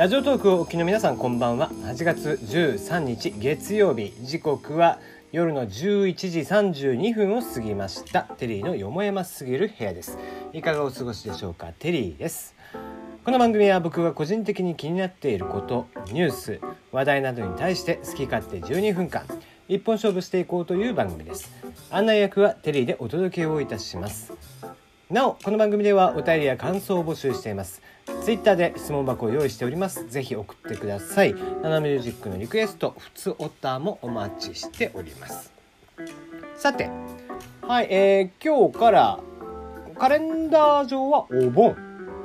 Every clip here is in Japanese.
ラジオトークをお聞きの皆さんこんばんは。8月13日月曜日。時刻は夜の11時32分を過ぎました。テリーのよもやますぎる部屋です。いかがお過ごしでしょうか？テリーです。この番組は僕が個人的に気になっていることニュース話題などに対して好き勝手12分間一本勝負していこうという番組です。案内役はテリーでお届けをいたします。なおこの番組ではお便りや感想を募集しています。ツイッターで質問箱を用意しております。ぜひ送ってください。ナナミュージックのリクエスト普通オタもお待ちしております。さてはい、えー、今日からカレンダー上はお盆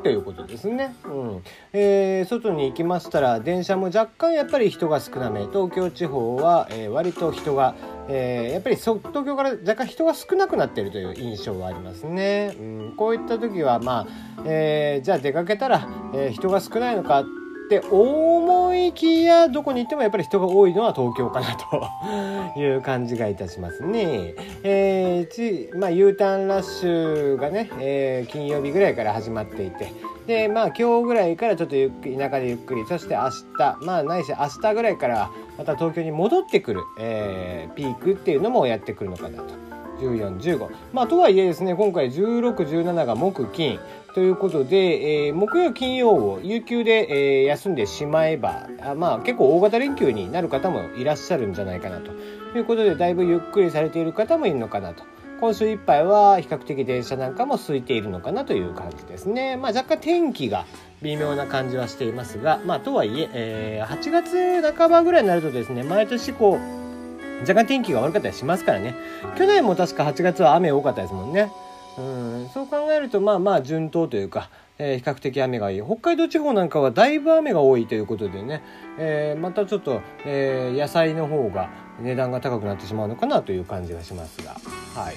ということですね。うん。えー、外に行きましたら電車も若干やっぱり人が少なめ。東京地方は、えー、割と人が、えー、やっぱり東京から若干人が少なくなっているという印象がありますね。うん、こういった時はまあ、えー、じゃあ出かけたら、えー、人が少ないのかって思いきやどこに行ってもやっぱり人が多いのは東京かなと いう感じがいたしますね。えー、ちまあ U ターンラッシュがね、えー、金曜日ぐらいから始まっていてでまあ今日ぐらいからちょっとゆっくり田舎でゆっくりそして明日まあないし明日ぐらいからまた東京に戻ってくる、えー、ピークっていうのもやってくるのかなと。1415まあとはいえですね今回1617が木金。ということで、えー、木曜金曜を有給で、えー、休んでしまえばあまあ結構大型連休になる方もいらっしゃるんじゃないかなということでだいぶゆっくりされている方もいるのかなと。今週いっぱいは比較的電車なんかも空いているのかなという感じですね。まあ、若干天気が微妙な感じはしていますが、まあ、とはいええー、8月半ばぐらいになるとですね毎年こう若干天気が悪かったりしますからね去年も確か8月は雨多かったですもんね。うんそう考えるとまあまあ順当というか、えー、比較的雨がいい北海道地方なんかはだいぶ雨が多いということでね、えー、またちょっと、えー、野菜の方が値段が高くなってしまうのかなという感じがしますが、はい。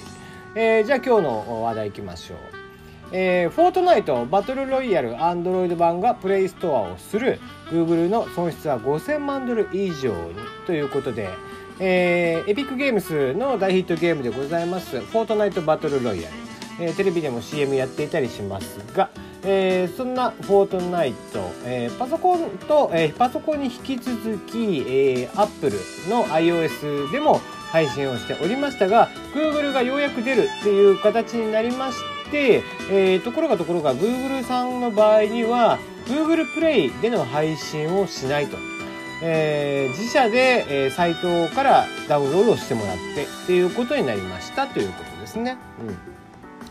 えー、じゃあ今日の話題いきましょう。えー、フォートナイトバトルロイヤルアンドロイド版がプレイストアをする。Google の損失は5000万ドル以上にということで、えー、エピックゲームスの大ヒットゲームでございます。フォートナイトバトルロイヤル。えー、テレビでも CM やっていたりしますが、えー、そんなフォートナイト、えー、パソコンと、えー、パソコンに引き続き、えー、Apple の iOS でも配信をしておりましたが Google がようやく出るっていう形になりまして、えー、ところがところが Google さんの場合には Google プレイでの配信をしないと。えー、自社で、えー、サイトからダウンロードしてもらってっていうことになりましたということですね。うん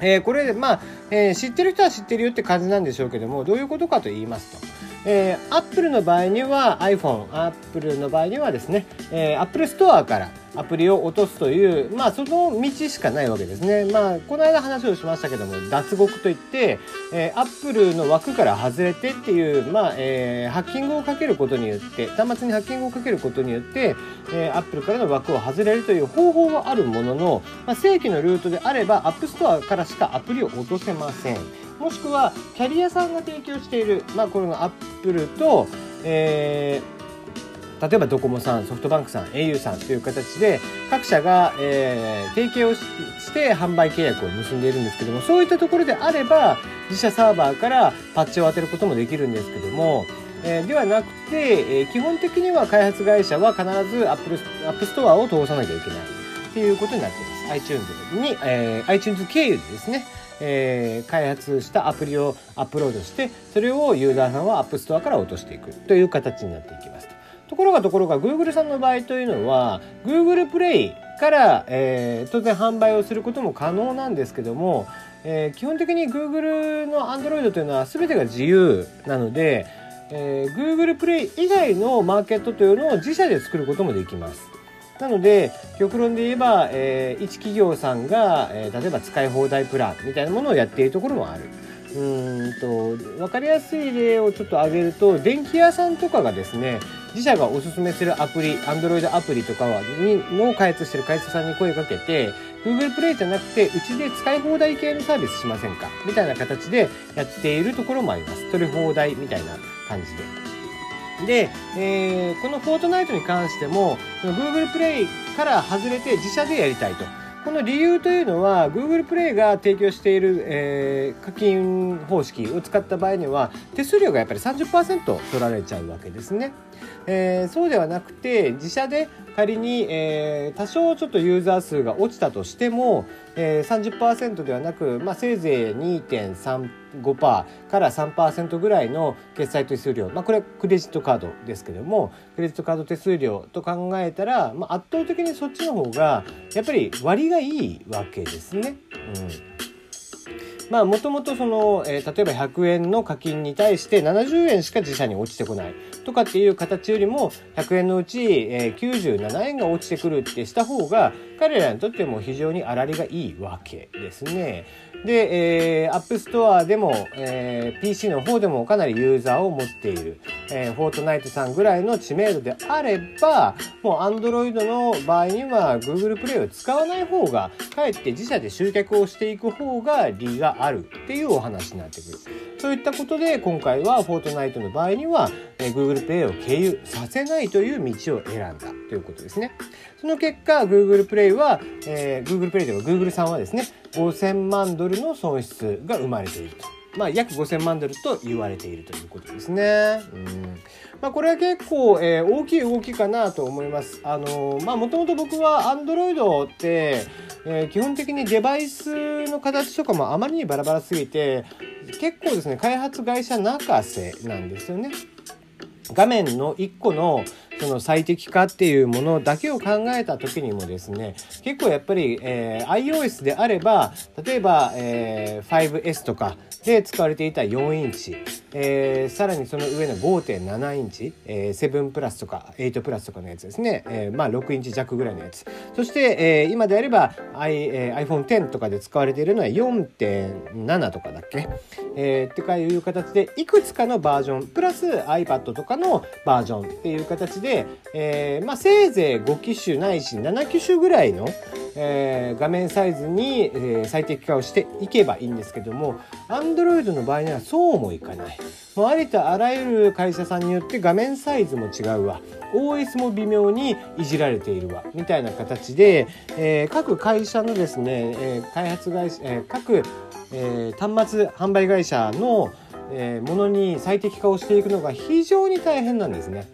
えー、これ、まあ、えー、知ってる人は知ってるよって感じなんでしょうけども、どういうことかと言いますと、えー、Apple の場合には iPhone、Apple の場合にはですね、えー、Apple Store からアプリを落とすという、まあ、その道しかないわけですね。まあ、この間話をしましたけども、脱獄といって、えー、Apple の枠から外れてっていう、まあ、えー、ハッキングをかけることによって、端末にハッキングをかけることによって、えー、Apple からの枠を外れるという方法はあるものの、まあ、正規のルートであれば、App Store からしかアプリを落とせません。もしくは、キャリアさんが提供している、まあ、この Apple と、えー、例えばドコモさんソフトバンクさん au さんという形で各社が、えー、提携をして販売契約を結んでいるんですけどもそういったところであれば自社サーバーからパッチを当てることもできるんですけども、えー、ではなくて、えー、基本的には開発会社は必ずアップルアップストアを通さなきゃいけないっていうことになっています。iTunes に、えー、iTunes 経由でですねえー、開発したアプリをアップロードしてそれをユーザーさんはアップストアから落としていくという形になっていきますところがところが Google さんの場合というのは Google プレイから、えー、当然販売をすることも可能なんですけども、えー、基本的に Google の Android というのは全てが自由なので、えー、Google プレイ以外のマーケットというのを自社で作ることもできます。なので極論で言えば、えー、一企業さんが、えー、例えば使い放題プランみたいなものをやっているところもある。うんと分かりやすい例をちょっと挙げると電気屋さんとかがですね自社がおすすめするアプリ Android アプリとかはにの開発してる会社さんに声かけて Google プレイじゃなくてうちで使い放題系のサービスしませんか？みたいな形でやっているところもあります。取り放題みたいな感じで。で、えー、このフォートナイトに関しても Google プレイから外れて自社でやりたいとこの理由というのは Google プレイが提供している、えー、課金方式を使った場合には手数料がやっぱり30%取られちゃうわけですね。えー、そうではなくて自社で仮に、えー、多少ちょっとユーザー数が落ちたとしても、えー、30%ではなく、まあ、せいぜい2.35%から3%ぐらいの決済手数料、まあ、これはクレジットカードですけどもクレジットカード手数料と考えたら、まあ、圧倒的にそっちの方がやっぱり割がいいわけですね。うんまあもともとその、えー、例えば100円の課金に対して70円しか自社に落ちてこないとかっていう形よりも100円のうち、えー、97円が落ちてくるってした方が彼らにとっても非常に粗利がいいわけですね。で、えー、App Store でも、えー、PC の方でもかなりユーザーを持っている、えー、フォートナイトさんぐらいの知名度であれば、もう Android の場合には Google Play を使わない方が、かえって自社で集客をしていく方が利があるっていうお話になってくる。そういったことで今回はフォートナイトの場合には、え、Google Play を経由させないという道を選んだということですね。その結果、Google Play は、えー、Google Play では Google さんはですね、5000万ドルの損失が生まれていると。まあ、約5000万ドルと言われているということですね。うんまあ、これは結構、えー、大きい動きかなと思います。あのまあ、もともと僕は Android って、えー、基本的にデバイスの形とかもあまりにバラバラすぎて、結構ですね、開発会社泣かせなんですよね。画面の1個のその最適化っていうものだけを考えた時にもですね結構やっぱり、えー、iOS であれば例えば、えー、5S とかで使われていた4インチ、えー、さらにその上の5.7インチ、えー、7プラスとか8プラスとかのやつですね、えー、まあ6インチ弱ぐらいのやつ。そして、えー、今であれば、I えー、iPhone X とかで使われているのは4.7とかだっけ、えー、っていう形でいくつかのバージョンプラス iPad とかのバージョンっていう形で、でえー、まあせいぜい5機種ないし7機種ぐらいの、えー、画面サイズに、えー、最適化をしていけばいいんですけども Android の場合にはそうもいかない。もうありとあらゆる会社さんによって画面サイズも違うわ。OS も微妙にいじられているわ。みたいな形で、えー、各会社のですね、えー、開発会社、えー、各、えー、端末販売会社の、えー、ものに最適化をしていくのが非常に大変なんですね。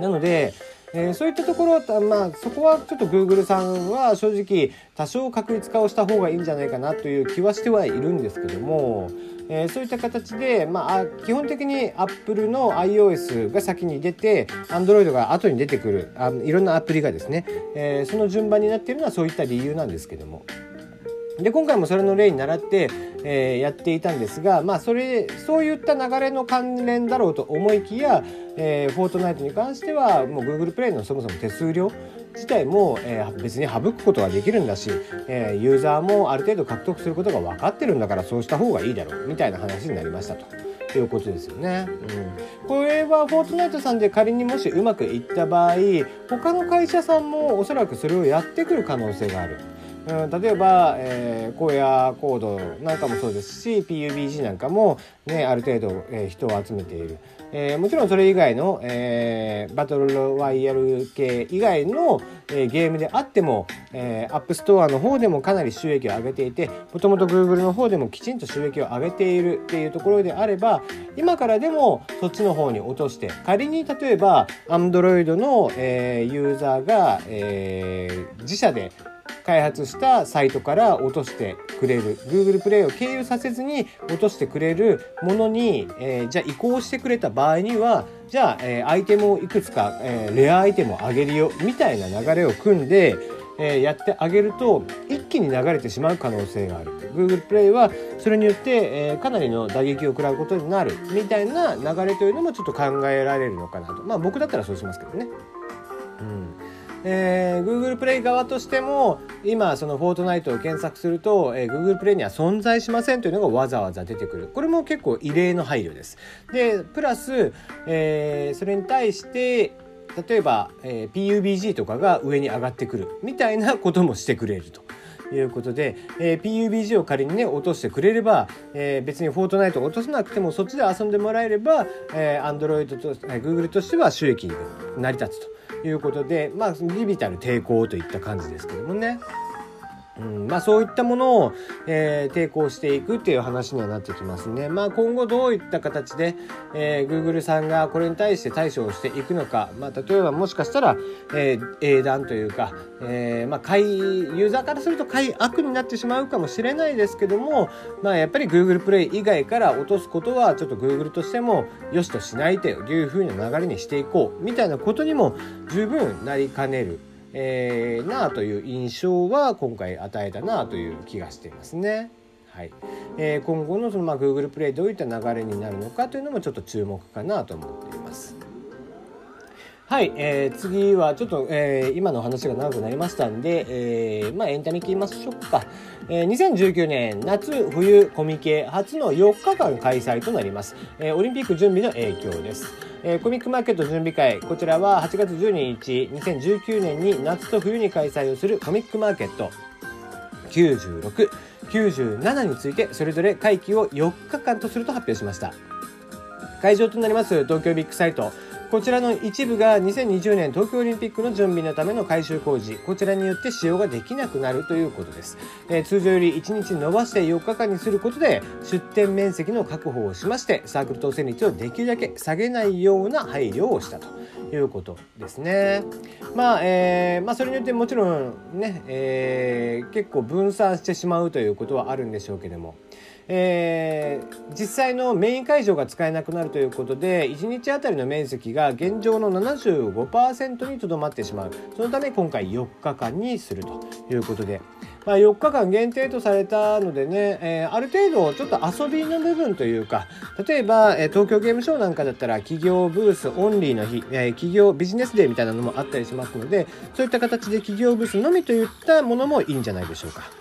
なので、えー、そういったところまあそこはちょっと Google さんは正直多少確率化をした方がいいんじゃないかなという気はしてはいるんですけども、えー、そういった形で、まあ、基本的に Apple の iOS が先に出て Android が後に出てくるあいろんなアプリがですね、えー、その順番になっているのはそういった理由なんですけども。で今回もそれの例に倣って、えー、やっていたんですが、まあ、それそういった流れの関連だろうと思いきや、えー、フォートナイトに関してはもう Google プレイのそもそも手数料自体も、えー、別に省くことができるんだし、えー、ユーザーもある程度獲得することが分かってるんだからそうした方がいいだろうみたいな話になりましたと。いうことですよね。うん、これはフォートナイトさんで仮にもしうまくいった場合他の会社さんもおそらくそれをやってくる可能性がある。うん、例えば、えー、荒野コードなんかもそうですし PUBG なんかも、ね、ある程度、えー、人を集めている、えー、もちろんそれ以外の、えー、バトルロワイヤル系以外の、えー、ゲームであっても、えー、App Store の方でもかなり収益を上げていてもともと Google の方でもきちんと収益を上げているっていうところであれば今からでもそっちの方に落として仮に例えば Android の、えー、ユーザーが、えー、自社で開発したサイトから落としてくれる。Google プレイを経由させずに落としてくれるものに、えー、じゃあ移行してくれた場合にはじゃあ、えー、アイテムをいくつか、えー、レアアイテムをあげるよみたいな流れを組んで、え、やってあげると一気に流れてしまう可能性がある。Google プレイはそれによって、え、かなりの打撃を食らうことになるみたいな流れというのもちょっと考えられるのかなと。まあ僕だったらそうしますけどね。うん。えー、Google プレイ側としても今そのフォートナイトを検索すると、えー、Google プレイには存在しませんというのがわざわざ出てくる。これも結構異例の配慮です。でプラス、えー、それに対して例えば、えー、PUBG とかが上に上がってくる。みたいなこともしてくれると。いうことで、えー、PUBG を仮にね落としてくれれば、えー、別にフォートナイト落とさなくてもそっちで遊んでもらえれば、えー、Android と、えー、Google としては収益に成り立つと。いうことでまあビビたる抵抗といった感じですけどもね。うんまあ、そういったものを、えー、抵抗していくっていう話にはなってきますね。まあ、今後どういった形で、えー、Google さんがこれに対して対処をしていくのか、まあ、例えばもしかしたら、えー、英断というか、えーまあ、買いユーザーからすると買い悪になってしまうかもしれないですけども、まあ、やっぱり Google プレイ以外から落とすことはちょっと Google としても良しとしないというふうな流れにしていこうみたいなことにも十分なりかねる。えー、なあという印象は今回与えたなあという気がしていますね。はいえー、今後のそのまあ Google プレイどういった流れになるのかというのもちょっと注目かなと思っています。はい、えー、次はちょっと、えー、今の話が長くなりましたんで、えー、まあエンタメ聞きましょうか。えー、2019年夏冬コミケ初の4日間開催となります。えー、オリンピック準備の影響です。えー、コミックマーケット準備会、こちらは8月12日、2019年に夏と冬に開催をするコミックマーケット96、97についてそれぞれ会期を4日間とすると発表しました。会場となります東京ビッグサイトこちらの一部が2020年東京オリンピックの準備のための改修工事、こちらによって使用ができなくなるということです。えー、通常より1日延ばして4日間にすることで、出店面積の確保をしまして、サークル当選率をできるだけ下げないような配慮をしたということですね。まあ、えー、まあ、それによってもちろんね、えー、結構分散してしまうということはあるんでしょうけども、えー、実際のメイン会場が使えなくなるということで1日あたりの面積が現状の75%にとどまってしまうそのため今回4日間にするということで、まあ、4日間限定とされたのでね、えー、ある程度ちょっと遊びの部分というか例えば、えー、東京ゲームショウなんかだったら企業ブースオンリーの日、え、企業ビジネスデーみたいなのもあったりしますのでそういった形で企業ブースのみといったものもいいんじゃないでしょうか。